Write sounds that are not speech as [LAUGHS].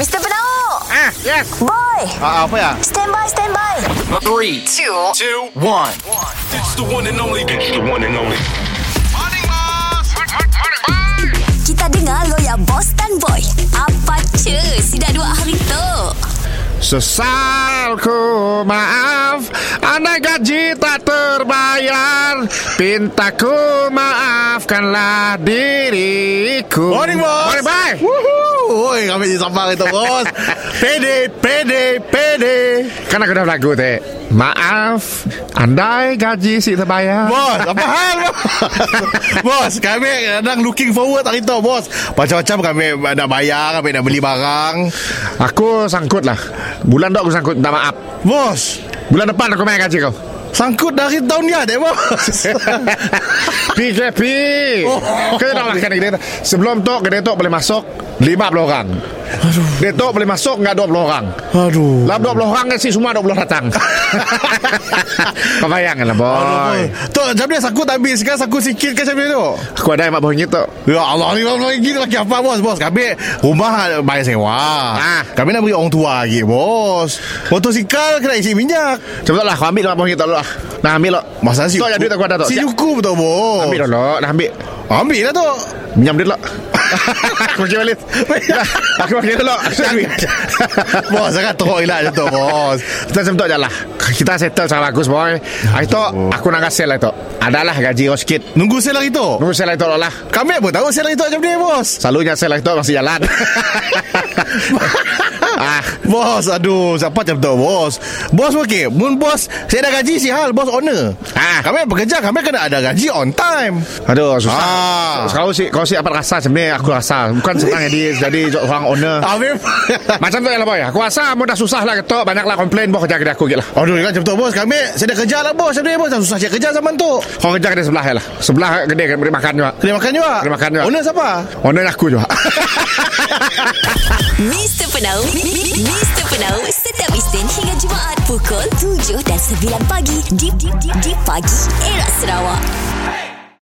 Mr. Penau Ah, yes. Boy Ah, apa ya? Stand by, stand by Three, Two two, one. It's the one and only. It's the one and only. Kita dengar lo ya Boss dan Boy Apa cu Si dah dua hari tu Sesalku maaf Andai gaji tak terbayar Pintaku maafkanlah diriku Morning, bos. Morning, Woohoo. Oi, kami di sampang itu, bos. pede, pede, pede. Kan aku dah lagu teh Maaf Andai gaji si terbayar Bos, apa hal, bos? bos, kami kadang looking forward hari tu, bos. Macam-macam kami nak bayar, kami nak beli barang. Aku sangkut lah Bulan tu aku sangkut Minta maaf Bos, Bulan depan aku main gaji kau sangkut dari tahun ni ada, bos. [LAUGHS] PKP Oh. Kita nak makan kedai tu Sebelum tu kedai tu boleh masuk 50 orang Kedai tu boleh masuk Enggak 20 orang Aduh. Dalam 20 orang kan si semua 20 datang [LAUGHS] Kau bayangkan lah boy Tu, macam ni sangkut habis. Sekarang sangkut sikit ke macam ni tu? Aku ada mak bohong itu Ya Allah ni lagi lagi apa bos bos kami rumah bayar sewa. Ah. Kami nak beri orang tua lagi bos. Motosikal kena isi minyak. Cepat lah Kau ambil mak itu dulu lah Nah ambil lo Masa si Tu ada duit aku ada tu Si. Yuku betul bos. Ambil dulu Dah ambil Ambil lah tu. Minjam duit lo [LAUGHS] [LAUGHS] Aku bagi balik. Aku dulu. Aku ambil [LAUGHS] bos sangat teruk lah macam tu bos. Kita macam tu je lah. Kita settle sangat bagus boy. Hari tu Aku nak kasih lah itu. Adalah gaji kau sikit. Nunggu sel lagi tu. Nunggu sel itu lah. Kami pun tahu sel lagi tu macam ni bos. Selalunya sel itu masih jalan ah, Bos, aduh, siapa macam tu, bos? Bos okey, mun bos, saya dah gaji si hal, bos owner. Ah. Kami bekerja, kami kena ada gaji on time. Aduh susah Ah. Kalau si Kau si apa rasa Sebenarnya aku rasa Bukan senang jadi Jadi orang owner [LAUGHS] Habis. Macam tu ya lah boy Aku rasa Mu dah susah lah ketok Banyak lah komplain Boh kerja kedai aku gitu lah Aduh, kan macam tu, bos. Kami, saya dah kerja lah, bos. Ni, bos. Dah susah saya kerja zaman tu. Kau kerja kedai sebelah ya lah Sebelah kedai kan Beri makan juga Kena makan juga. Kena makan juga. Owner siapa? Owner aku juga [LAUGHS] Mr. Penau Mr. Penau Setiap Isnin hingga Jumaat Pukul 7 dan 9 pagi di pagi Era Sarawak